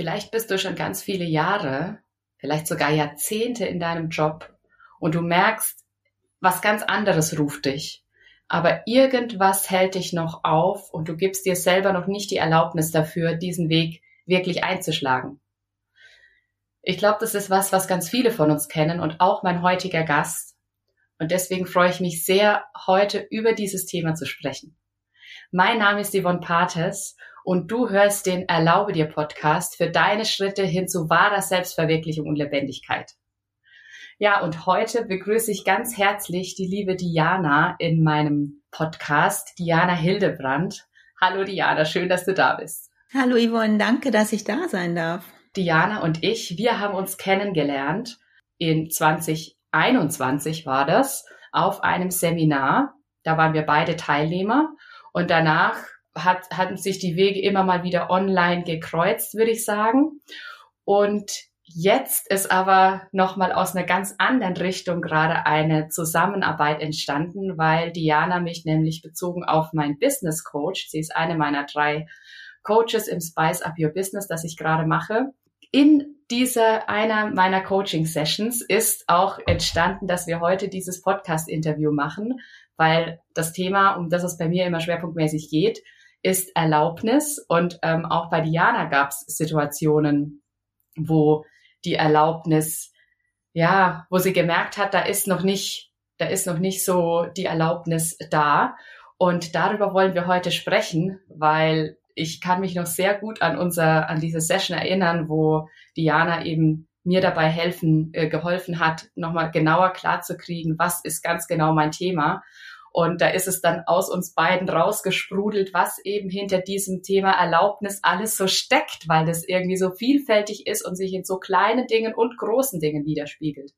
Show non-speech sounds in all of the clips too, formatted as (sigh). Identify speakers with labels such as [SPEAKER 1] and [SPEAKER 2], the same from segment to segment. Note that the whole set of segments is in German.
[SPEAKER 1] Vielleicht bist du schon ganz viele Jahre, vielleicht sogar Jahrzehnte in deinem Job und du merkst, was ganz anderes ruft dich. Aber irgendwas hält dich noch auf und du gibst dir selber noch nicht die Erlaubnis dafür, diesen Weg wirklich einzuschlagen. Ich glaube, das ist was, was ganz viele von uns kennen und auch mein heutiger Gast. Und deswegen freue ich mich sehr, heute über dieses Thema zu sprechen. Mein Name ist Yvonne Pates und du hörst den Erlaube dir Podcast für deine Schritte hin zu wahrer Selbstverwirklichung und Lebendigkeit. Ja, und heute begrüße ich ganz herzlich die liebe Diana in meinem Podcast, Diana Hildebrand. Hallo Diana, schön, dass du da bist.
[SPEAKER 2] Hallo Yvonne, danke, dass ich da sein darf.
[SPEAKER 1] Diana und ich, wir haben uns kennengelernt in 2021 war das auf einem Seminar. Da waren wir beide Teilnehmer und danach hat, hatten sich die Wege immer mal wieder online gekreuzt, würde ich sagen. Und jetzt ist aber nochmal aus einer ganz anderen Richtung gerade eine Zusammenarbeit entstanden, weil Diana mich nämlich bezogen auf mein Business Coach, sie ist eine meiner drei Coaches im Spice Up Your Business, das ich gerade mache. In dieser einer meiner Coaching Sessions ist auch entstanden, dass wir heute dieses Podcast Interview machen, weil das Thema, um das es bei mir immer schwerpunktmäßig geht, ist Erlaubnis. Und ähm, auch bei Diana gab es Situationen, wo die Erlaubnis, ja, wo sie gemerkt hat, da ist noch nicht, da ist noch nicht so die Erlaubnis da. Und darüber wollen wir heute sprechen, weil ich kann mich noch sehr gut an unser, an diese Session erinnern, wo Diana eben mir dabei helfen, äh, geholfen hat, nochmal genauer klarzukriegen, was ist ganz genau mein Thema. Und da ist es dann aus uns beiden rausgesprudelt, was eben hinter diesem Thema Erlaubnis alles so steckt, weil das irgendwie so vielfältig ist und sich in so kleinen Dingen und großen Dingen widerspiegelt.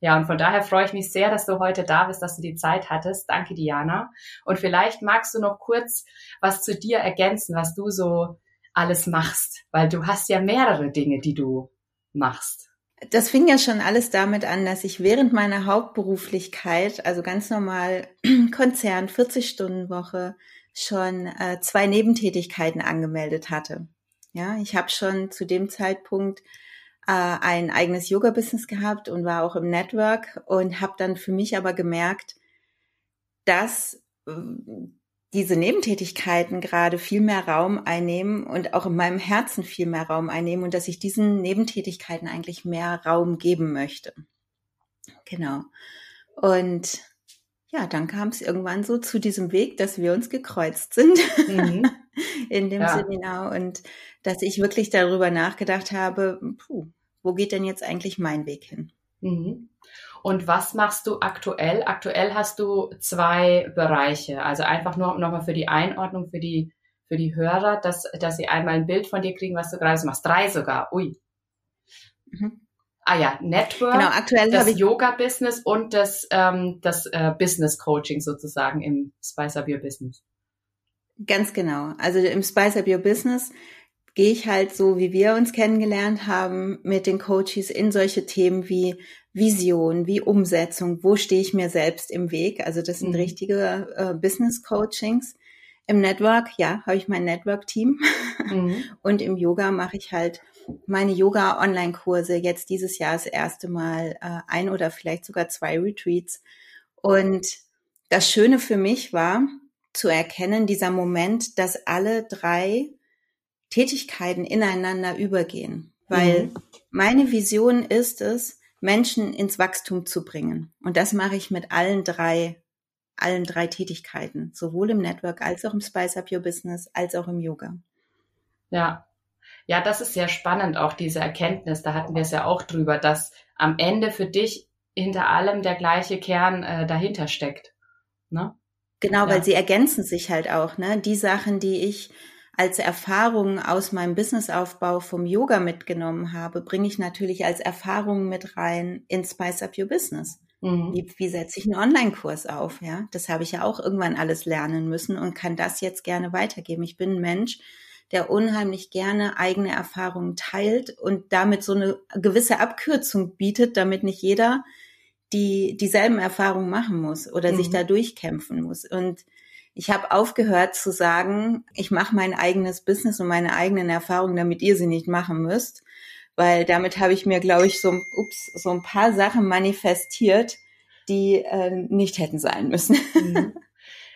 [SPEAKER 1] Ja, und von daher freue ich mich sehr, dass du heute da bist, dass du die Zeit hattest. Danke, Diana. Und vielleicht magst du noch kurz was zu dir ergänzen, was du so alles machst, weil du hast ja mehrere Dinge, die du machst
[SPEAKER 2] das fing ja schon alles damit an, dass ich während meiner Hauptberuflichkeit, also ganz normal (clears throat) Konzern, 40-Stunden-Woche, schon äh, zwei Nebentätigkeiten angemeldet hatte. Ja, ich habe schon zu dem Zeitpunkt äh, ein eigenes Yoga-Business gehabt und war auch im Network und habe dann für mich aber gemerkt, dass diese Nebentätigkeiten gerade viel mehr Raum einnehmen und auch in meinem Herzen viel mehr Raum einnehmen und dass ich diesen Nebentätigkeiten eigentlich mehr Raum geben möchte. Genau. Und ja, dann kam es irgendwann so zu diesem Weg, dass wir uns gekreuzt sind mhm. (laughs) in dem ja. Seminar und dass ich wirklich darüber nachgedacht habe, puh, wo geht denn jetzt eigentlich mein Weg hin?
[SPEAKER 1] Mhm. Und was machst du aktuell? Aktuell hast du zwei Bereiche. Also einfach nur nochmal für die Einordnung, für die, für die Hörer, dass, dass sie einmal ein Bild von dir kriegen, was du gerade so machst. Drei sogar. Ui. Mhm. Ah ja, Network, genau, aktuell das Yoga-Business und das, ähm, das äh, Business-Coaching sozusagen im Spice Up Your Business.
[SPEAKER 2] Ganz genau. Also im Spice Up Your Business gehe ich halt so, wie wir uns kennengelernt haben, mit den Coaches in solche Themen wie Vision, wie Umsetzung, wo stehe ich mir selbst im Weg. Also das sind mhm. richtige äh, Business Coachings. Im Network, ja, habe ich mein Network-Team. Mhm. (laughs) Und im Yoga mache ich halt meine Yoga-Online-Kurse. Jetzt dieses Jahr das erste Mal äh, ein oder vielleicht sogar zwei Retreats. Und das Schöne für mich war zu erkennen, dieser Moment, dass alle drei Tätigkeiten ineinander übergehen. Weil mhm. meine Vision ist es, Menschen ins Wachstum zu bringen. Und das mache ich mit allen drei, allen drei Tätigkeiten, sowohl im Network als auch im Spice Up Your Business als auch im Yoga.
[SPEAKER 1] Ja. Ja, das ist sehr spannend, auch diese Erkenntnis. Da hatten wir es ja auch drüber, dass am Ende für dich hinter allem der gleiche Kern äh, dahinter steckt. Ne?
[SPEAKER 2] Genau, ja. weil sie ergänzen sich halt auch. Ne? Die Sachen, die ich als Erfahrung aus meinem Businessaufbau vom Yoga mitgenommen habe, bringe ich natürlich als Erfahrung mit rein in Spice Up Your Business. Mhm. Wie, wie setze ich einen Online-Kurs auf? Ja, das habe ich ja auch irgendwann alles lernen müssen und kann das jetzt gerne weitergeben. Ich bin ein Mensch, der unheimlich gerne eigene Erfahrungen teilt und damit so eine gewisse Abkürzung bietet, damit nicht jeder die dieselben Erfahrungen machen muss oder mhm. sich da durchkämpfen muss. Und Ich habe aufgehört zu sagen, ich mache mein eigenes Business und meine eigenen Erfahrungen, damit ihr sie nicht machen müsst, weil damit habe ich mir, glaube ich, so, ups, so ein paar Sachen manifestiert, die äh, nicht hätten sein müssen.
[SPEAKER 1] Mhm.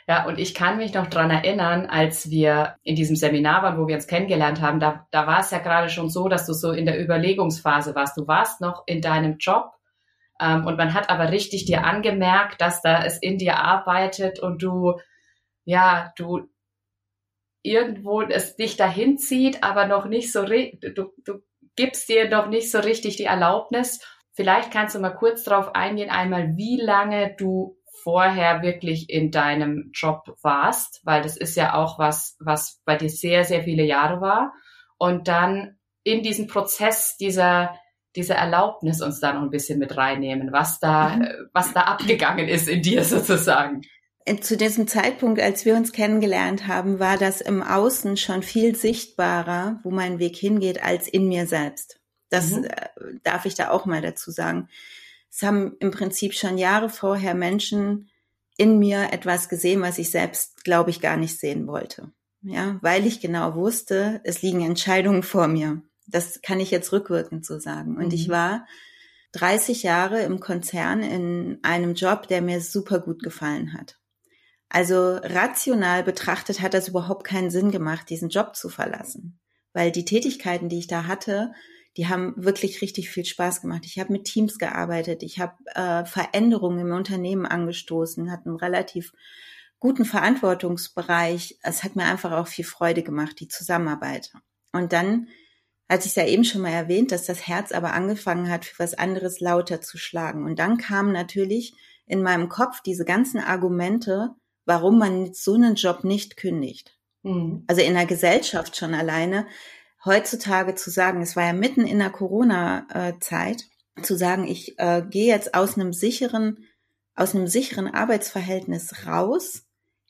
[SPEAKER 1] Ja, und ich kann mich noch dran erinnern, als wir in diesem Seminar waren, wo wir uns kennengelernt haben, da, da war es ja gerade schon so, dass du so in der Überlegungsphase warst. Du warst noch in deinem Job ähm, und man hat aber richtig dir angemerkt, dass da es in dir arbeitet und du, ja, du irgendwo es dich dahin zieht, aber noch nicht so, du, du gibst dir noch nicht so richtig die Erlaubnis. Vielleicht kannst du mal kurz darauf eingehen, einmal, wie lange du vorher wirklich in deinem Job warst, weil das ist ja auch was, was bei dir sehr, sehr viele Jahre war. Und dann in diesen Prozess dieser, dieser Erlaubnis uns da noch ein bisschen mit reinnehmen, was da, mhm. was da abgegangen ist in dir sozusagen.
[SPEAKER 2] Zu diesem Zeitpunkt, als wir uns kennengelernt haben, war das im Außen schon viel sichtbarer, wo mein Weg hingeht, als in mir selbst. Das mhm. Äh, darf ich da auch mal dazu sagen. Es haben im Prinzip schon Jahre vorher Menschen in mir etwas gesehen, was ich selbst, glaube ich, gar nicht sehen wollte. Ja, weil ich genau wusste, es liegen Entscheidungen vor mir. Das kann ich jetzt rückwirkend so sagen. Und mhm. ich war 30 Jahre im Konzern in einem Job, der mir super gut gefallen hat. Also rational betrachtet hat das überhaupt keinen Sinn gemacht, diesen Job zu verlassen, weil die Tätigkeiten, die ich da hatte, die haben wirklich richtig viel Spaß gemacht. Ich habe mit Teams gearbeitet, ich habe äh, Veränderungen im Unternehmen angestoßen, hatte einen relativ guten Verantwortungsbereich. Es hat mir einfach auch viel Freude gemacht, die Zusammenarbeit. Und dann hatte ich ja eben schon mal erwähnt, dass das Herz aber angefangen hat, für was anderes lauter zu schlagen. Und dann kamen natürlich in meinem Kopf diese ganzen Argumente, warum man so einen Job nicht kündigt. Mhm. Also in der Gesellschaft schon alleine heutzutage zu sagen, es war ja mitten in der Corona-Zeit, zu sagen, ich äh, gehe jetzt aus einem sicheren, aus einem sicheren Arbeitsverhältnis raus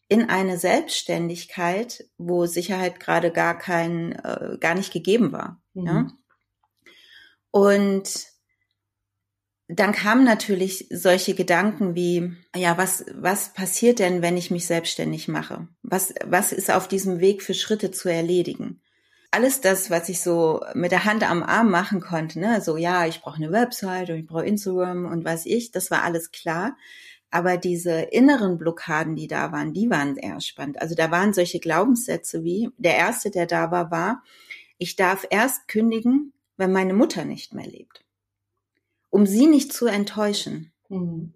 [SPEAKER 2] in eine Selbstständigkeit, wo Sicherheit gerade gar kein, äh, gar nicht gegeben war. Mhm. Ja? Und dann kamen natürlich solche Gedanken wie, ja, was, was passiert denn, wenn ich mich selbstständig mache? Was, was ist auf diesem Weg für Schritte zu erledigen? alles das, was ich so mit der Hand am Arm machen konnte, ne, so ja, ich brauche eine Website und ich brauche Instagram und was ich, das war alles klar. Aber diese inneren Blockaden, die da waren, die waren eher spannend. Also da waren solche Glaubenssätze wie, der erste, der da war, war, ich darf erst kündigen, wenn meine Mutter nicht mehr lebt. Um sie nicht zu enttäuschen. Mhm.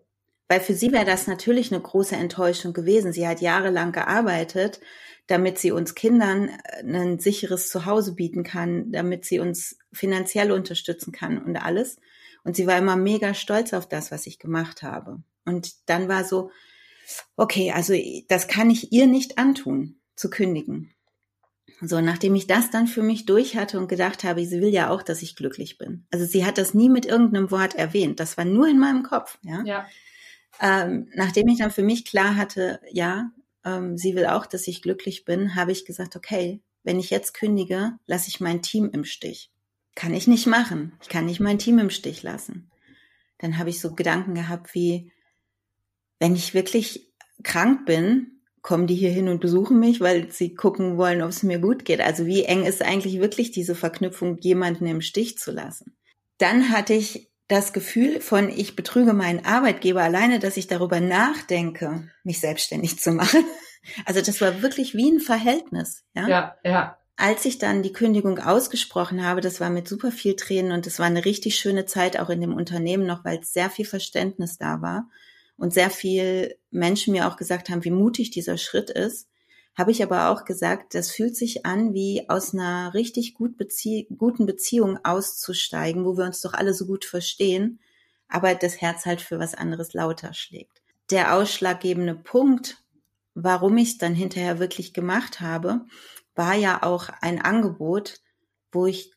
[SPEAKER 2] Weil für sie wäre das natürlich eine große Enttäuschung gewesen. Sie hat jahrelang gearbeitet, damit sie uns Kindern äh, ein sicheres Zuhause bieten kann, damit sie uns finanziell unterstützen kann und alles. Und sie war immer mega stolz auf das, was ich gemacht habe. Und dann war so, okay, also das kann ich ihr nicht antun, zu kündigen. So, nachdem ich das dann für mich durch hatte und gedacht habe, sie will ja auch, dass ich glücklich bin. Also sie hat das nie mit irgendeinem Wort erwähnt. Das war nur in meinem Kopf, ja. ja. Ähm, nachdem ich dann für mich klar hatte, ja, ähm, sie will auch, dass ich glücklich bin, habe ich gesagt, okay, wenn ich jetzt kündige, lasse ich mein Team im Stich. Kann ich nicht machen. Ich kann nicht mein Team im Stich lassen. Dann habe ich so Gedanken gehabt wie, wenn ich wirklich krank bin, kommen die hier hin und besuchen mich, weil sie gucken wollen, ob es mir gut geht. Also wie eng ist eigentlich wirklich diese Verknüpfung, jemanden im Stich zu lassen? Dann hatte ich das Gefühl von, ich betrüge meinen Arbeitgeber alleine, dass ich darüber nachdenke, mich selbstständig zu machen. Also das war wirklich wie ein Verhältnis. Ja,
[SPEAKER 1] ja. ja.
[SPEAKER 2] Als ich dann die Kündigung ausgesprochen habe, das war mit super viel Tränen und es war eine richtig schöne Zeit auch in dem Unternehmen noch, weil sehr viel Verständnis da war und sehr viel Menschen mir auch gesagt haben, wie mutig dieser Schritt ist habe ich aber auch gesagt, das fühlt sich an, wie aus einer richtig gut Bezie guten Beziehung auszusteigen, wo wir uns doch alle so gut verstehen, aber das Herz halt für was anderes lauter schlägt. Der ausschlaggebende Punkt, warum ich es dann hinterher wirklich gemacht habe, war ja auch ein Angebot, wo ich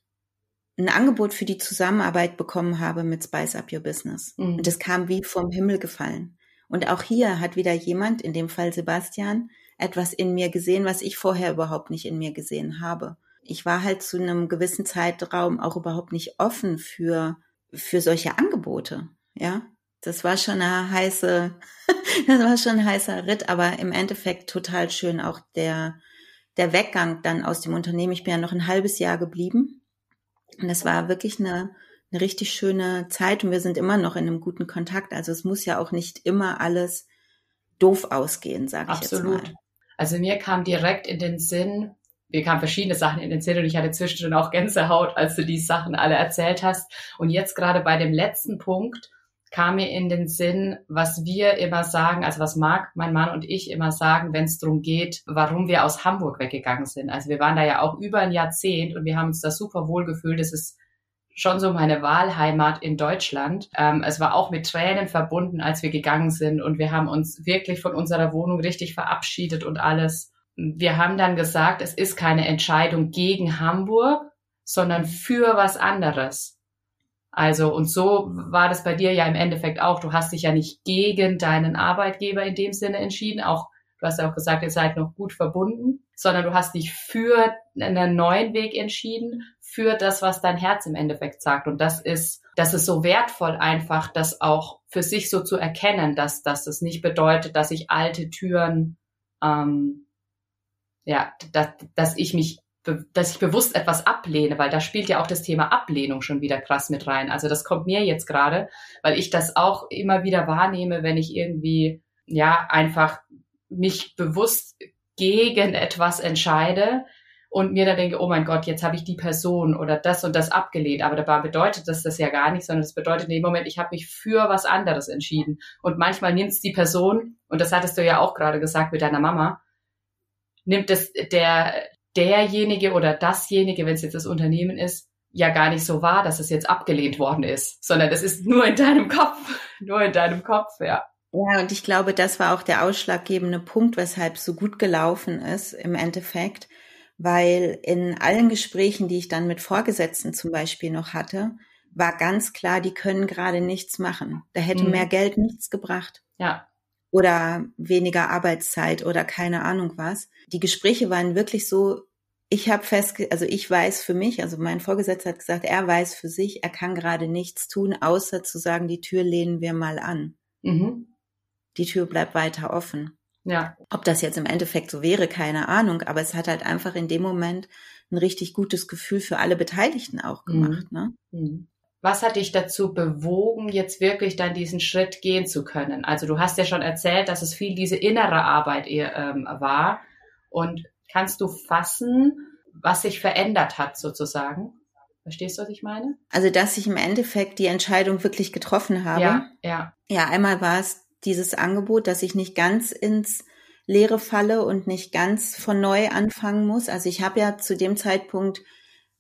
[SPEAKER 2] ein Angebot für die Zusammenarbeit bekommen habe mit Spice Up Your Business. Mhm. Und das kam wie vom Himmel gefallen. Und auch hier hat wieder jemand, in dem Fall Sebastian, etwas in mir gesehen, was ich vorher überhaupt nicht in mir gesehen habe. Ich war halt zu einem gewissen Zeitraum auch überhaupt nicht offen für, für solche Angebote, ja. Das war schon eine heiße, (laughs) das war schon ein heißer Ritt, aber im Endeffekt total schön auch der, der Weggang dann aus dem Unternehmen. Ich bin ja noch ein halbes Jahr geblieben. Und es war wirklich eine, eine richtig schöne Zeit und wir sind immer noch in einem guten Kontakt. Also es muss ja auch nicht immer alles doof ausgehen, sage ich jetzt mal.
[SPEAKER 1] Also mir kam direkt in den Sinn, mir kamen verschiedene Sachen in den Sinn und ich hatte zwischendrin auch Gänsehaut, als du die Sachen alle erzählt hast. Und jetzt gerade bei dem letzten Punkt kam mir in den Sinn, was wir immer sagen, also was Marc, mein Mann und ich immer sagen, wenn es darum geht, warum wir aus Hamburg weggegangen sind. Also wir waren da ja auch über ein Jahrzehnt und wir haben uns da super wohl gefühlt. Es ist schon so meine Wahlheimat in Deutschland. Ähm, es war auch mit Tränen verbunden, als wir gegangen sind und wir haben uns wirklich von unserer Wohnung richtig verabschiedet und alles. Wir haben dann gesagt, es ist keine Entscheidung gegen Hamburg, sondern für was anderes. Also, und so war das bei dir ja im Endeffekt auch. Du hast dich ja nicht gegen deinen Arbeitgeber in dem Sinne entschieden. Auch, du hast ja auch gesagt, ihr seid noch gut verbunden, sondern du hast dich für einen neuen Weg entschieden, für das, was dein Herz im Endeffekt sagt. Und das ist, das ist so wertvoll einfach, das auch für sich so zu erkennen, dass, dass es nicht bedeutet, dass ich alte Türen, ähm, ja, dass, dass ich mich dass ich bewusst etwas ablehne, weil da spielt ja auch das Thema Ablehnung schon wieder krass mit rein. Also das kommt mir jetzt gerade, weil ich das auch immer wieder wahrnehme, wenn ich irgendwie, ja, einfach mich bewusst gegen etwas entscheide und mir dann denke, oh mein Gott, jetzt habe ich die Person oder das und das abgelehnt. Aber dabei bedeutet das das ja gar nicht, sondern das bedeutet in dem Moment, ich habe mich für was anderes entschieden. Und manchmal nimmt es die Person, und das hattest du ja auch gerade gesagt mit deiner Mama, nimmt es der, derjenige oder dasjenige, wenn es jetzt das Unternehmen ist, ja gar nicht so wahr, dass es jetzt abgelehnt worden ist, sondern das ist nur in deinem Kopf, (laughs) nur in deinem Kopf, ja.
[SPEAKER 2] Ja, und ich glaube, das war auch der ausschlaggebende Punkt, weshalb es so gut gelaufen ist im Endeffekt, weil in allen Gesprächen, die ich dann mit Vorgesetzten zum Beispiel noch hatte, war ganz klar, die können gerade nichts machen. Da hätte mhm. mehr Geld nichts gebracht.
[SPEAKER 1] Ja.
[SPEAKER 2] Oder weniger Arbeitszeit oder keine Ahnung was. Die Gespräche waren wirklich so, ich habe fest, also ich weiß für mich, also mein Vorgesetzter hat gesagt, er weiß für sich, er kann gerade nichts tun, außer zu sagen, die Tür lehnen wir mal an. Mhm. Die Tür bleibt weiter offen.
[SPEAKER 1] Ja.
[SPEAKER 2] Ob das jetzt im Endeffekt so wäre, keine Ahnung, aber es hat halt einfach in dem Moment ein richtig gutes Gefühl für alle Beteiligten auch gemacht. Mhm. Ne?
[SPEAKER 1] Mhm. Was hat dich dazu bewogen, jetzt wirklich dann diesen Schritt gehen zu können? Also du hast ja schon erzählt, dass es viel diese innere Arbeit ähm, war. Und kannst du fassen, was sich verändert hat sozusagen? Verstehst du, was ich meine?
[SPEAKER 2] Also, dass ich im Endeffekt die Entscheidung wirklich getroffen habe.
[SPEAKER 1] Ja, ja.
[SPEAKER 2] Ja, einmal war es dieses Angebot, dass ich nicht ganz ins Leere falle und nicht ganz von neu anfangen muss. Also ich habe ja zu dem Zeitpunkt,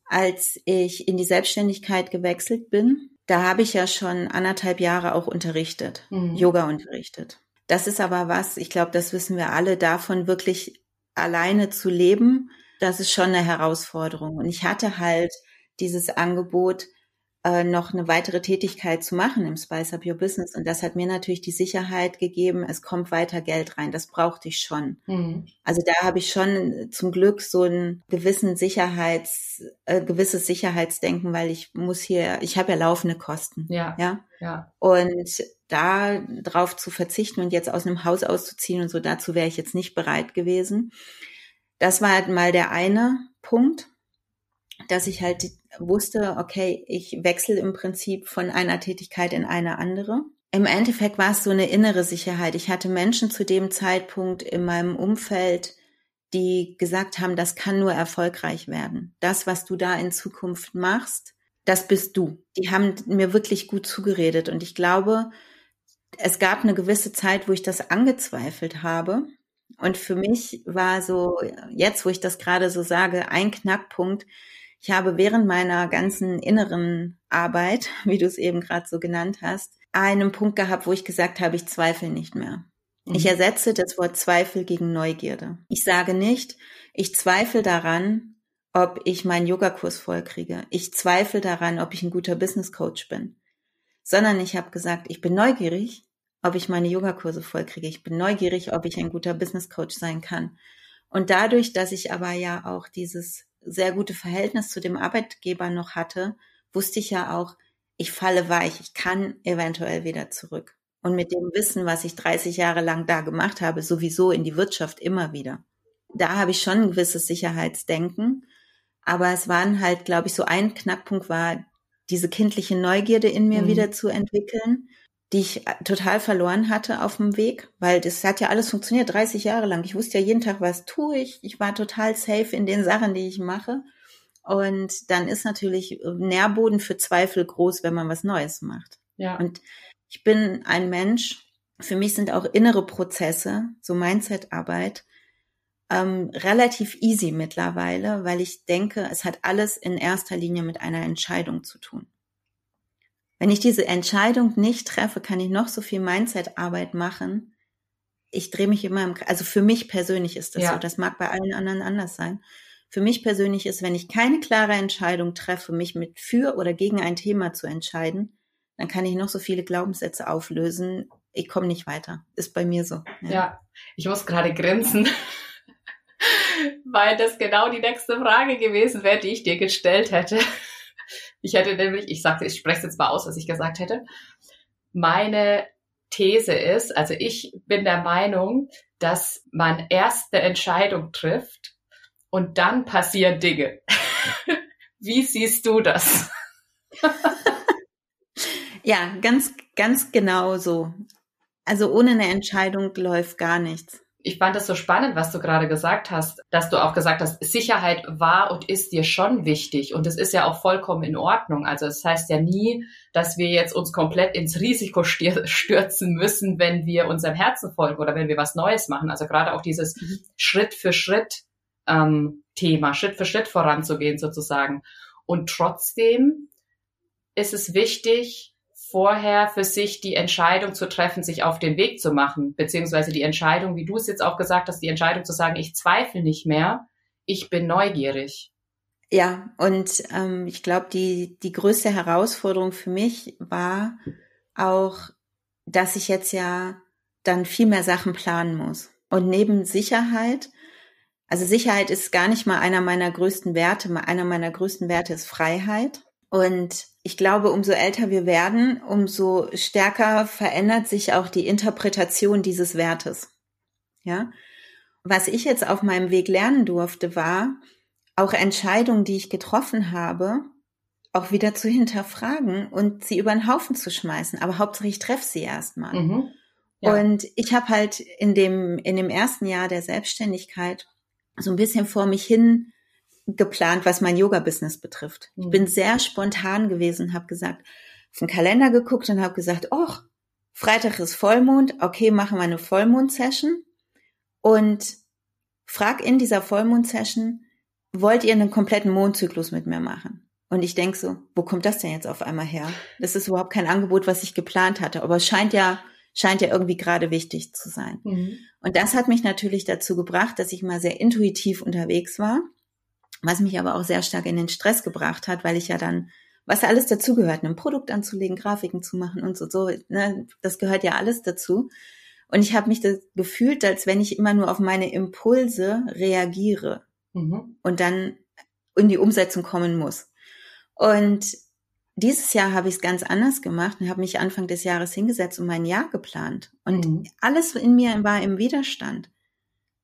[SPEAKER 2] als ich in die Selbstständigkeit gewechselt bin, da habe ich ja schon anderthalb Jahre auch unterrichtet, mhm. Yoga unterrichtet. Das ist aber was, ich glaube, das wissen wir alle, davon wirklich alleine zu leben, das ist schon eine Herausforderung. Und ich hatte halt dieses Angebot, äh, noch eine weitere Tätigkeit zu machen im Spice Up Your Business. Und das hat mir natürlich die Sicherheit gegeben, es kommt weiter Geld rein. Das brauchte ich schon. Mhm. Also da habe ich schon zum Glück so ein gewissen Sicherheits, äh, gewisses Sicherheitsdenken, weil ich muss hier, ich habe ja laufende Kosten.
[SPEAKER 1] Ja.
[SPEAKER 2] Ja.
[SPEAKER 1] ja.
[SPEAKER 2] Und da drauf zu verzichten und jetzt aus einem Haus auszuziehen und so, dazu wäre ich jetzt nicht bereit gewesen. Das war halt mal der eine Punkt dass ich halt wusste, okay, ich wechsle im Prinzip von einer Tätigkeit in eine andere. Im Endeffekt war es so eine innere Sicherheit. Ich hatte Menschen zu dem Zeitpunkt in meinem Umfeld, die gesagt haben, das kann nur erfolgreich werden. Das, was du da in Zukunft machst, das bist du. Die haben mir wirklich gut zugeredet. Und ich glaube, es gab eine gewisse Zeit, wo ich das angezweifelt habe. Und für mich war so, jetzt, wo ich das gerade so sage, ein Knackpunkt, ich habe während meiner ganzen inneren Arbeit, (laughs) wie du es eben gerade so genannt hast, einen Punkt gehabt, wo ich gesagt habe, ich zweifle nicht mehr. Mhm. Ich ersetze das Wort Zweifel gegen Neugierde. Ich sage nicht, ich zweifle daran, ob ich meinen Yogakurs vollkriege. Ich zweifle daran, ob ich ein guter Business Coach bin. Sondern ich habe gesagt, ich bin neugierig, ob ich meine Yogakurse vollkriege. Ich bin neugierig, ob ich ein guter Business Coach sein kann. Und dadurch, dass ich aber ja auch dieses sehr gute Verhältnis zu dem Arbeitgeber noch hatte, wusste ich ja auch, ich falle weich, ich kann eventuell wieder zurück. Und mit dem Wissen, was ich 30 Jahre lang da gemacht habe, sowieso in die Wirtschaft immer wieder. Da habe ich schon ein gewisses Sicherheitsdenken. Aber es waren halt, glaube ich, so ein Knackpunkt war, diese kindliche Neugierde in mir mhm. wieder zu entwickeln die ich äh, total verloren hatte auf dem Weg, weil das hat ja alles funktioniert, 30 Jahre lang. Ich wusste ja jeden Tag, was tue ich. Ich war total safe in den Sachen, die ich mache. Und dann ist natürlich äh, Nährboden für Zweifel groß, wenn man was Neues macht. Ja. Und ich bin ein Mensch, für mich sind auch innere Prozesse, so Mindset-Arbeit, ähm, relativ easy mittlerweile, weil ich denke, es hat alles in erster Linie mit einer Entscheidung zu tun. Wenn ich diese Entscheidung nicht treffe, kann ich noch so viel Mindset-Arbeit machen. Ich drehe mich immer im, also für mich persönlich ist das ja. so. Das mag bei allen anderen anders sein. Für mich persönlich ist, wenn ich keine klare Entscheidung treffe, mich mit für oder gegen ein Thema zu entscheiden, dann kann ich noch so viele Glaubenssätze auflösen. Ich komme nicht weiter. Ist bei mir so.
[SPEAKER 1] Ja, ja ich muss gerade grinsen, (laughs) weil das genau die nächste Frage gewesen wäre, die ich dir gestellt hätte. Ich hätte nämlich, ich sagte, ich spreche jetzt mal aus, was ich gesagt hätte. Meine These ist, also ich bin der Meinung, dass man erst eine Entscheidung trifft und dann passieren Dinge. (laughs) Wie siehst du das? (laughs)
[SPEAKER 2] ja, ganz, ganz genau so. Also ohne eine Entscheidung läuft gar nichts
[SPEAKER 1] ich fand es so spannend, was du gerade gesagt hast, dass du auch gesagt hast, Sicherheit war und ist dir schon wichtig. Und es ist ja auch vollkommen in Ordnung. Also es das heißt ja nie, dass wir jetzt uns komplett ins Risiko stürzen müssen, wenn wir unserem Herzen folgen oder wenn wir was Neues machen. Also gerade auch dieses mhm. Schritt für Schritt ähm, Thema, Schritt für Schritt voranzugehen sozusagen. Und trotzdem ist es wichtig, vorher für sich die Entscheidung zu treffen, sich auf den Weg zu machen, beziehungsweise die Entscheidung, wie du es jetzt auch gesagt hast, die Entscheidung zu sagen, ich zweifle nicht mehr, ich bin neugierig.
[SPEAKER 2] Ja, und ähm, ich glaube, die, die größte Herausforderung für mich war auch, dass ich jetzt ja dann viel mehr Sachen planen muss. Und neben Sicherheit, also Sicherheit ist gar nicht mal einer meiner größten Werte, einer meiner größten Werte ist Freiheit. Und ich glaube, umso älter wir werden, umso stärker verändert sich auch die Interpretation dieses Wertes. Ja. Was ich jetzt auf meinem Weg lernen durfte, war, auch Entscheidungen, die ich getroffen habe, auch wieder zu hinterfragen und sie über den Haufen zu schmeißen. Aber Hauptsache ich treffe sie erstmal. Mhm. Ja. Und ich habe halt in dem, in dem ersten Jahr der Selbstständigkeit so ein bisschen vor mich hin geplant, was mein Yoga-Business betrifft. Ich bin mhm. sehr spontan gewesen, habe gesagt, auf den Kalender geguckt und habe gesagt, oh, Freitag ist Vollmond, okay, machen wir eine Vollmond-Session und frag in dieser Vollmond-Session, wollt ihr einen kompletten Mondzyklus mit mir machen? Und ich denk so, wo kommt das denn jetzt auf einmal her? Das ist überhaupt kein Angebot, was ich geplant hatte, aber es scheint ja scheint ja irgendwie gerade wichtig zu sein. Mhm. Und das hat mich natürlich dazu gebracht, dass ich mal sehr intuitiv unterwegs war was mich aber auch sehr stark in den Stress gebracht hat, weil ich ja dann, was ja alles dazugehört, ein Produkt anzulegen, Grafiken zu machen und so, so ne, das gehört ja alles dazu. Und ich habe mich das gefühlt, als wenn ich immer nur auf meine Impulse reagiere mhm. und dann in die Umsetzung kommen muss. Und dieses Jahr habe ich es ganz anders gemacht und habe mich Anfang des Jahres hingesetzt und mein Jahr geplant. Und mhm. alles in mir war im Widerstand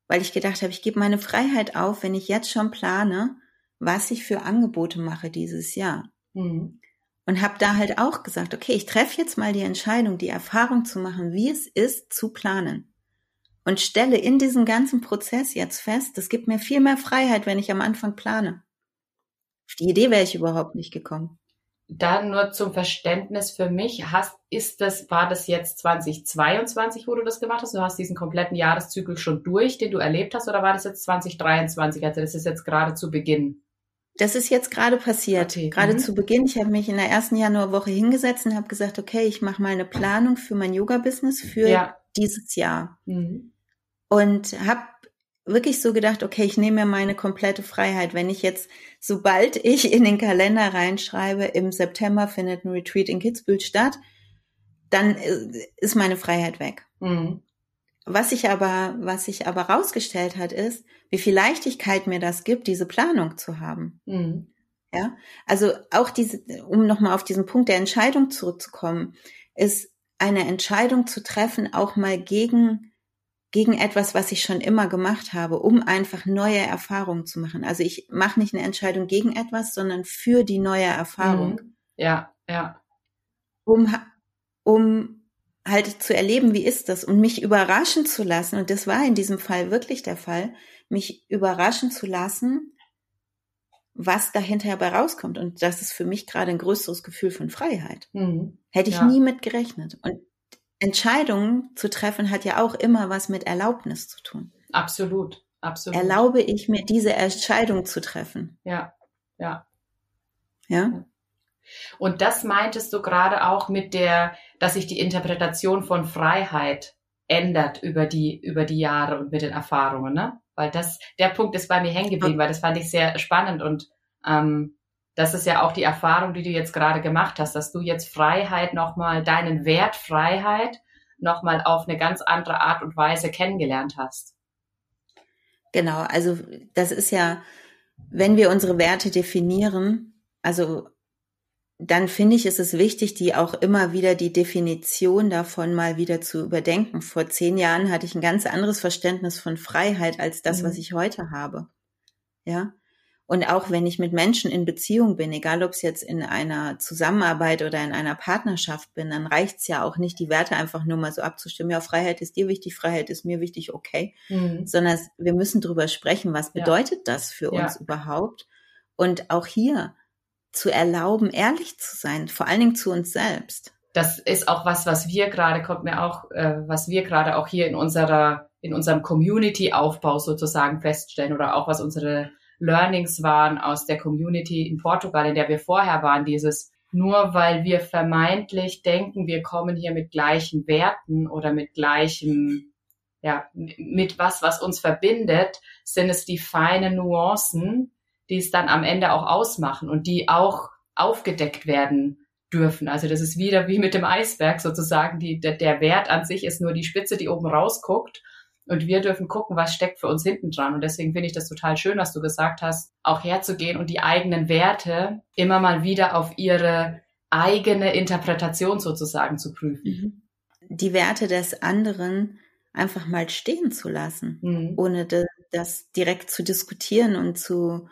[SPEAKER 2] weil ich gedacht habe, ich gebe meine Freiheit auf, wenn ich jetzt schon plane, was ich für Angebote mache dieses Jahr. Mhm. Und habe da halt auch gesagt, okay, ich treffe jetzt mal die Entscheidung, die Erfahrung zu machen, wie es ist, zu planen. Und stelle in diesem ganzen Prozess jetzt fest, das gibt mir viel mehr Freiheit, wenn ich am Anfang plane. Auf die Idee wäre ich überhaupt nicht gekommen
[SPEAKER 1] da nur zum Verständnis für mich, hast, ist das, war das jetzt 2022, wo du das gemacht hast? Du hast diesen kompletten Jahreszyklus schon durch, den du erlebt hast, oder war das jetzt 2023? Also das ist jetzt gerade zu Beginn.
[SPEAKER 2] Das ist jetzt gerade passiert, okay. gerade mhm. zu Beginn. Ich habe mich in der ersten Januarwoche hingesetzt und habe gesagt, okay, ich mache mal eine Planung für mein Yoga-Business für ja. dieses Jahr. Mhm. Und habe wirklich so gedacht, okay, ich nehme mir meine komplette Freiheit. Wenn ich jetzt, sobald ich in den Kalender reinschreibe, im September findet ein Retreat in Kitzbühel statt, dann äh, ist meine Freiheit weg. Mhm. Was sich aber, was sich aber rausgestellt hat, ist, wie viel Leichtigkeit mir das gibt, diese Planung zu haben. Mhm. Ja, also auch diese, um nochmal auf diesen Punkt der Entscheidung zurückzukommen, ist eine Entscheidung zu treffen, auch mal gegen, gegen etwas, was ich schon immer gemacht habe, um einfach neue Erfahrungen zu machen. Also ich mache nicht eine Entscheidung gegen etwas, sondern für die neue Erfahrung. Mhm.
[SPEAKER 1] Ja, ja.
[SPEAKER 2] Um, um halt zu erleben, wie ist das und mich überraschen zu lassen. Und das war in diesem Fall wirklich der Fall, mich überraschen zu lassen, was dahinter hinterher rauskommt. Und das ist für mich gerade ein größeres Gefühl von Freiheit. Mhm. Hätte ich ja. nie mit gerechnet. Und Entscheidungen zu treffen hat ja auch immer was mit Erlaubnis zu tun.
[SPEAKER 1] Absolut, absolut.
[SPEAKER 2] Erlaube ich mir diese Entscheidung zu treffen.
[SPEAKER 1] Ja, ja.
[SPEAKER 2] Ja.
[SPEAKER 1] Und das meintest du gerade auch mit der, dass sich die Interpretation von Freiheit ändert über die, über die Jahre und mit den Erfahrungen, ne? Weil das, der Punkt ist bei mir hängen geblieben, weil das fand ich sehr spannend und ähm, das ist ja auch die Erfahrung, die du jetzt gerade gemacht hast, dass du jetzt Freiheit nochmal, deinen Wert Freiheit nochmal auf eine ganz andere Art und Weise kennengelernt hast.
[SPEAKER 2] Genau, also das ist ja, wenn wir unsere Werte definieren, also dann finde ich, ist es wichtig, die auch immer wieder die Definition davon mal wieder zu überdenken. Vor zehn Jahren hatte ich ein ganz anderes Verständnis von Freiheit als das, mhm. was ich heute habe. Ja. Und auch wenn ich mit Menschen in Beziehung bin, egal ob es jetzt in einer Zusammenarbeit oder in einer Partnerschaft bin, dann reicht's ja auch nicht, die Werte einfach nur mal so abzustimmen. Ja, Freiheit ist dir wichtig, Freiheit ist mir wichtig, okay. Mhm. Sondern wir müssen drüber sprechen, was bedeutet ja. das für uns ja. überhaupt? Und auch hier, zu erlauben, ehrlich zu sein, vor allen Dingen zu uns selbst.
[SPEAKER 1] Das ist auch was, was wir gerade, kommt mir auch, äh, was wir gerade auch hier in unserer, in unserem Community-Aufbau sozusagen feststellen oder auch was unsere Learnings waren aus der Community in Portugal, in der wir vorher waren, dieses nur weil wir vermeintlich denken, wir kommen hier mit gleichen Werten oder mit gleichem, ja, mit was, was uns verbindet, sind es die feinen Nuancen, die es dann am Ende auch ausmachen und die auch aufgedeckt werden dürfen. Also das ist wieder wie mit dem Eisberg sozusagen. Die, der, der Wert an sich ist nur die Spitze, die oben rausguckt. Und wir dürfen gucken, was steckt für uns hinten dran. Und deswegen finde ich das total schön, was du gesagt hast, auch herzugehen und die eigenen Werte immer mal wieder auf ihre eigene Interpretation sozusagen zu prüfen.
[SPEAKER 2] Mhm. Die Werte des anderen einfach mal stehen zu lassen, mhm. ohne das direkt zu diskutieren und zu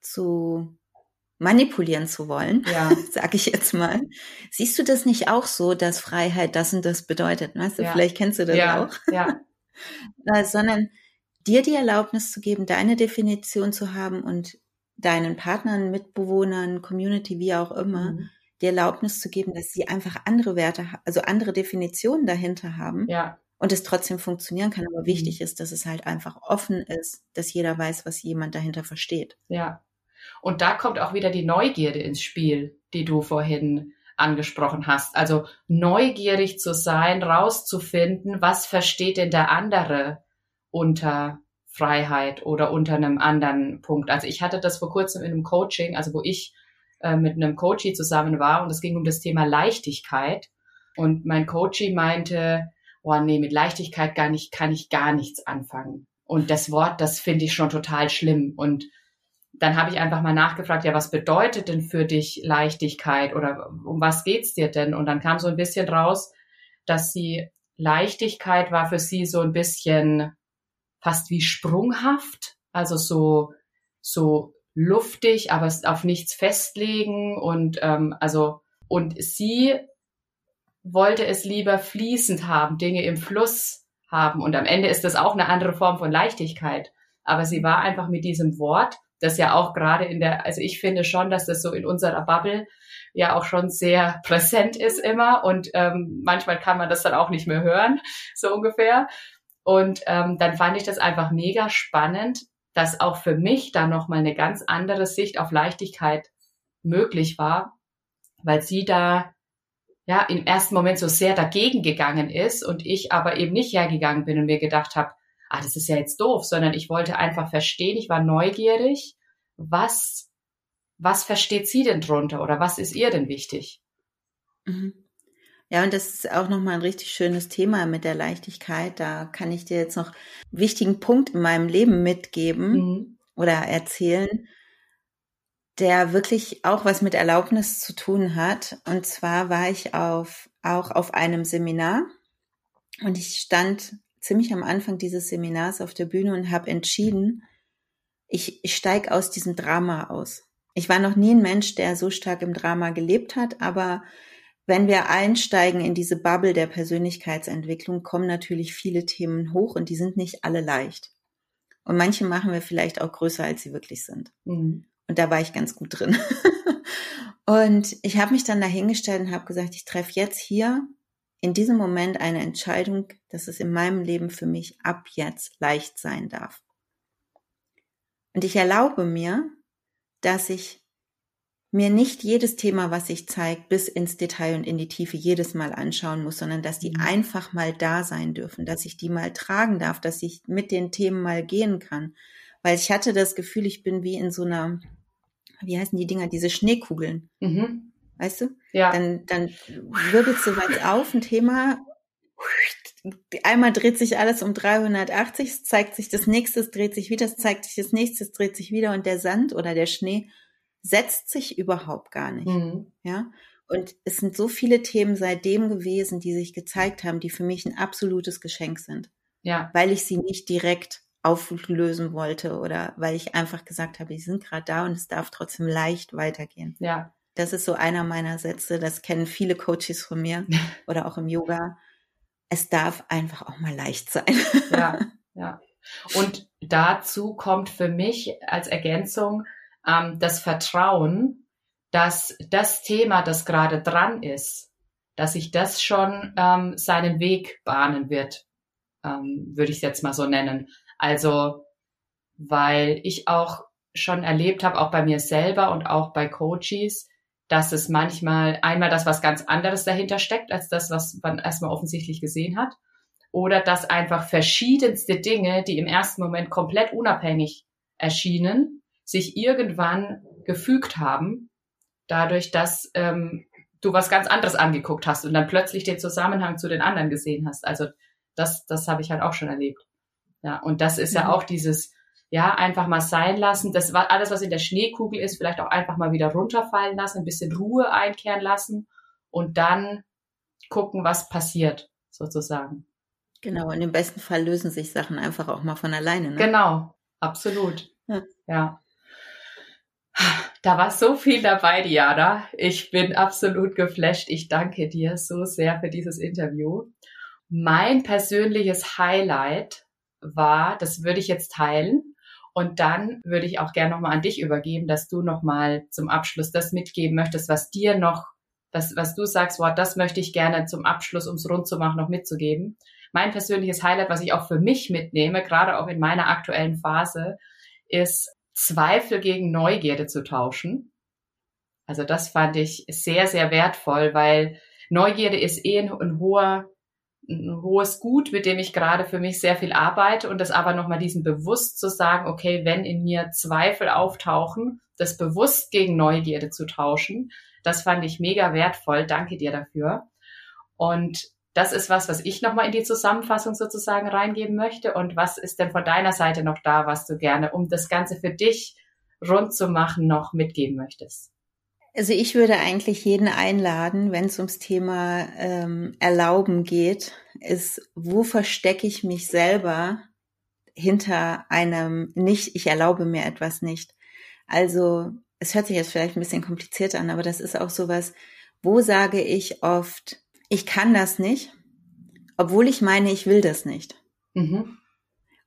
[SPEAKER 2] zu manipulieren zu wollen, ja. (laughs) sage ich jetzt mal. Siehst du das nicht auch so, dass Freiheit das und das bedeutet? Weißt du, ja. vielleicht kennst du das ja. auch. Ja. (laughs) äh, sondern dir die Erlaubnis zu geben, deine Definition zu haben und deinen Partnern, Mitbewohnern, Community, wie auch immer, mhm. die Erlaubnis zu geben, dass sie einfach andere Werte, also andere Definitionen dahinter haben. Ja und es trotzdem funktionieren kann. Aber wichtig mhm. ist, dass es halt einfach offen ist, dass jeder weiß, was jemand dahinter versteht.
[SPEAKER 1] Ja, und da kommt auch wieder die Neugierde ins Spiel, die du vorhin angesprochen hast. Also neugierig zu sein, rauszufinden, was versteht denn der andere unter Freiheit oder unter einem anderen Punkt. Also ich hatte das vor kurzem in einem Coaching, also wo ich äh, mit einem Coachie zusammen war und es ging um das Thema Leichtigkeit. Und mein Coachie meinte, oh nee, mit Leichtigkeit gar nicht, kann ich gar nichts anfangen. Und das Wort, das finde ich schon total schlimm. Und dann habe ich einfach mal nachgefragt, ja, was bedeutet denn für dich Leichtigkeit oder um was geht's dir denn? Und dann kam so ein bisschen raus, dass sie Leichtigkeit war für sie so ein bisschen fast wie sprunghaft, also so so luftig, aber auf nichts festlegen und ähm, also und sie wollte es lieber fließend haben, Dinge im Fluss haben und am Ende ist das auch eine andere Form von Leichtigkeit. Aber sie war einfach mit diesem Wort das ja auch gerade in der, also ich finde schon, dass das so in unserer Bubble ja auch schon sehr (laughs) präsent ist immer und ähm, manchmal kann man das dann auch nicht mehr hören, so ungefähr. Und ähm, dann fand ich das einfach mega spannend, dass auch für mich da nochmal eine ganz andere Sicht auf Leichtigkeit möglich war, weil sie da ja im ersten Moment so sehr dagegen gegangen ist und ich aber eben nicht hergegangen bin und mir gedacht habe, ah, das ist ja jetzt doof, sondern ich wollte einfach verstehen, ich war neugierig, was, was versteht sie denn drunter oder was ist ihr denn wichtig?
[SPEAKER 2] Mhm. Ja, und das ist auch nochmal ein richtig schönes Thema mit der Leichtigkeit. Da kann ich dir jetzt noch einen wichtigen Punkt in meinem Leben mitgeben mhm. oder erzählen, der wirklich auch was mit Erlaubnis zu tun hat. Und zwar war ich auf, auch auf einem Seminar und ich stand ziemlich am Anfang dieses Seminars auf der Bühne und habe entschieden, ich, ich steige aus diesem Drama aus. Ich war noch nie ein Mensch, der so stark im Drama gelebt hat, aber wenn wir einsteigen in diese Bubble der Persönlichkeitsentwicklung, kommen natürlich viele Themen hoch und die sind nicht alle leicht. Und manche machen wir vielleicht auch größer, als sie wirklich sind. Mhm. Und da war ich ganz gut drin. (laughs) und ich habe mich dann dahingestellt und habe gesagt, ich treffe jetzt hier in diesem Moment eine Entscheidung, dass es in meinem Leben für mich ab jetzt leicht sein darf. Und ich erlaube mir, dass ich mir nicht jedes Thema, was sich zeigt, bis ins Detail und in die Tiefe jedes Mal anschauen muss, sondern dass die mhm. einfach mal da sein dürfen, dass ich die mal tragen darf, dass ich mit den Themen mal gehen kann. Weil ich hatte das Gefühl, ich bin wie in so einer, wie heißen die Dinger, diese Schneekugeln. Mhm. Weißt du? Ja. Dann, dann wirbelst du weit auf ein Thema. Einmal dreht sich alles um 380, es zeigt sich das nächste, es dreht sich wieder, es zeigt sich das nächste, es dreht sich wieder und der Sand oder der Schnee setzt sich überhaupt gar nicht. Mhm. Ja. Und es sind so viele Themen seitdem gewesen, die sich gezeigt haben, die für mich ein absolutes Geschenk sind. Ja. Weil ich sie nicht direkt auflösen wollte oder weil ich einfach gesagt habe, die sind gerade da und es darf trotzdem leicht weitergehen. Ja. Das ist so einer meiner Sätze, das kennen viele Coaches von mir (laughs) oder auch im Yoga. Es darf einfach auch mal leicht sein. (laughs)
[SPEAKER 1] Ja, ja. Und dazu kommt für mich als Ergänzung ähm, das Vertrauen, dass das Thema, das gerade dran ist, dass sich das schon ähm, seinen Weg bahnen wird, ähm, würde ich es jetzt mal so nennen. Also, weil ich auch schon erlebt habe, auch bei mir selber und auch bei Coaches, dass es manchmal einmal das was ganz anderes dahinter steckt, als das, was man erstmal offensichtlich gesehen hat. Oder dass einfach verschiedenste Dinge, die im ersten Moment komplett unabhängig erschienen, sich irgendwann gefügt haben, dadurch, dass ähm, du was ganz anderes angeguckt hast und dann plötzlich den Zusammenhang zu den anderen gesehen hast. Also das, das habe ich halt auch schon erlebt. Ja, und das ist mhm. ja auch dieses, ja, einfach mal sein lassen. Das war alles, was in der Schneekugel ist, vielleicht auch einfach mal wieder runterfallen lassen, ein bisschen Ruhe einkehren lassen und dann gucken, was passiert, sozusagen.
[SPEAKER 2] Genau, und im besten Fall lösen sich Sachen einfach auch mal von alleine. Ne?
[SPEAKER 1] Genau, absolut. Ja. ja. Da war so viel dabei, Diana. Ich bin absolut geflasht. Ich danke dir so sehr für dieses Interview. Mein persönliches Highlight war, das würde ich jetzt teilen. Und dann würde ich auch gerne nochmal an dich übergeben, dass du nochmal zum Abschluss das mitgeben möchtest, was dir noch, was, was du sagst, wow, das möchte ich gerne zum Abschluss, um es rund zu machen, noch mitzugeben. Mein persönliches Highlight, was ich auch für mich mitnehme, gerade auch in meiner aktuellen Phase, ist Zweifel gegen Neugierde zu tauschen. Also das fand ich sehr, sehr wertvoll, weil Neugierde ist eh ein hoher ein hohes Gut, mit dem ich gerade für mich sehr viel arbeite und das aber nochmal diesen bewusst zu sagen, okay, wenn in mir Zweifel auftauchen, das bewusst gegen Neugierde zu tauschen, das fand ich mega wertvoll. Danke dir dafür. Und das ist was, was ich nochmal in die Zusammenfassung sozusagen reingeben möchte. Und was ist denn von deiner Seite noch da, was du gerne, um das Ganze für dich rund zu machen, noch mitgeben möchtest?
[SPEAKER 2] Also ich würde eigentlich jeden einladen, wenn es ums Thema ähm, Erlauben geht, ist, wo verstecke ich mich selber hinter einem nicht, ich erlaube mir etwas nicht. Also es hört sich jetzt vielleicht ein bisschen kompliziert an, aber das ist auch sowas, wo sage ich oft, ich kann das nicht, obwohl ich meine, ich will das nicht. Mhm.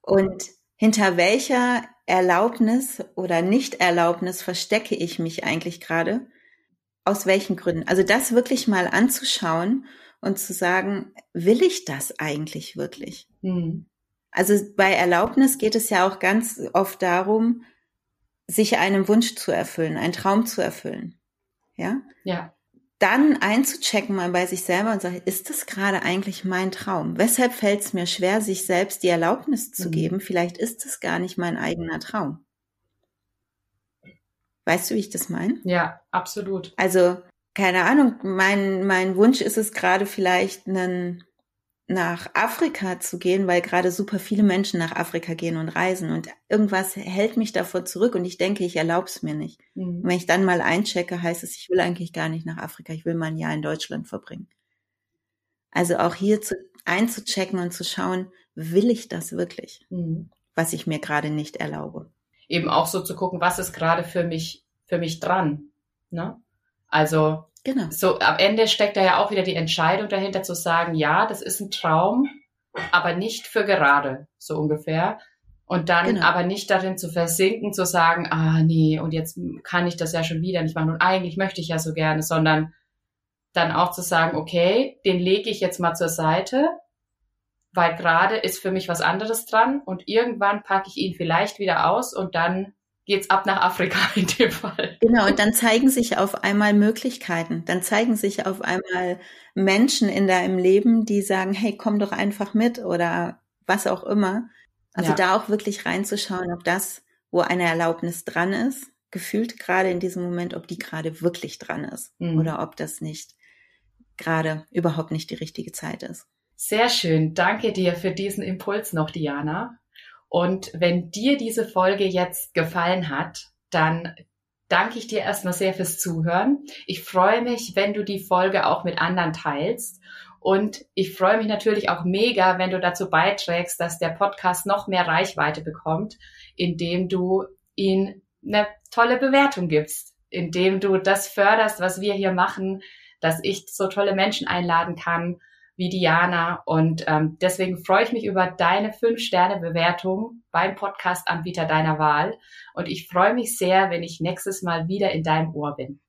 [SPEAKER 2] Und hinter welcher Erlaubnis oder Nicht-Erlaubnis verstecke ich mich eigentlich gerade? Aus welchen Gründen? Also das wirklich mal anzuschauen und zu sagen, will ich das eigentlich wirklich? Mhm. Also bei Erlaubnis geht es ja auch ganz oft darum, sich einen Wunsch zu erfüllen, einen Traum zu erfüllen. Ja? Ja. Dann einzuchecken mal bei sich selber und sagen, ist das gerade eigentlich mein Traum? Weshalb fällt es mir schwer, sich selbst die Erlaubnis zu mhm. geben? Vielleicht ist es gar nicht mein eigener Traum. Weißt du, wie ich das meine?
[SPEAKER 1] Ja, absolut.
[SPEAKER 2] Also, keine Ahnung, mein, mein Wunsch ist es gerade vielleicht einen, nach Afrika zu gehen, weil gerade super viele Menschen nach Afrika gehen und reisen und irgendwas hält mich davor zurück und ich denke, ich erlaube es mir nicht. Mhm. Wenn ich dann mal einchecke, heißt es, ich will eigentlich gar nicht nach Afrika, ich will mal ein Jahr in Deutschland verbringen. Also auch hier zu, einzuchecken und zu schauen, will ich das wirklich, mhm. was ich mir gerade nicht erlaube.
[SPEAKER 1] Eben auch so zu gucken, was ist gerade für mich, für mich dran. Ne? Also Genau. So, am Ende steckt da ja auch wieder die Entscheidung dahinter zu sagen, ja, das ist ein Traum, aber nicht für gerade, so ungefähr. Und dann genau. aber nicht darin zu versinken, zu sagen, ah, nee, und jetzt kann ich das ja schon wieder nicht machen und eigentlich möchte ich ja so gerne, sondern dann auch zu sagen, okay, den lege ich jetzt mal zur Seite, weil gerade ist für mich was anderes dran und irgendwann packe ich ihn vielleicht wieder aus und dann geht's ab nach Afrika (laughs) in dem Fall.
[SPEAKER 2] Genau, und dann zeigen sich auf einmal Möglichkeiten. Dann zeigen sich auf einmal Menschen in deinem Leben, die sagen, hey, komm doch einfach mit oder was auch immer. Also ja. da auch wirklich reinzuschauen, ob das, wo eine Erlaubnis dran ist, gefühlt gerade in diesem Moment, ob die gerade wirklich dran ist mhm. oder ob das nicht gerade überhaupt nicht die richtige Zeit ist.
[SPEAKER 1] Sehr schön. Danke dir für diesen Impuls noch, Diana. Und wenn dir diese Folge jetzt gefallen hat, dann danke ich dir erstmal sehr fürs Zuhören. Ich freue mich, wenn du die Folge auch mit anderen teilst. Und ich freue mich natürlich auch mega, wenn du dazu beiträgst, dass der Podcast noch mehr Reichweite bekommt, indem du ihn eine tolle Bewertung gibst, indem du das förderst, was wir hier machen, dass ich so tolle Menschen einladen kann, wie Diana. Und ähm, deswegen freue ich mich über deine 5-Sterne-Bewertung beim Podcast-Anbieter deiner Wahl. Und ich freue mich sehr, wenn ich nächstes Mal wieder in deinem Ohr bin.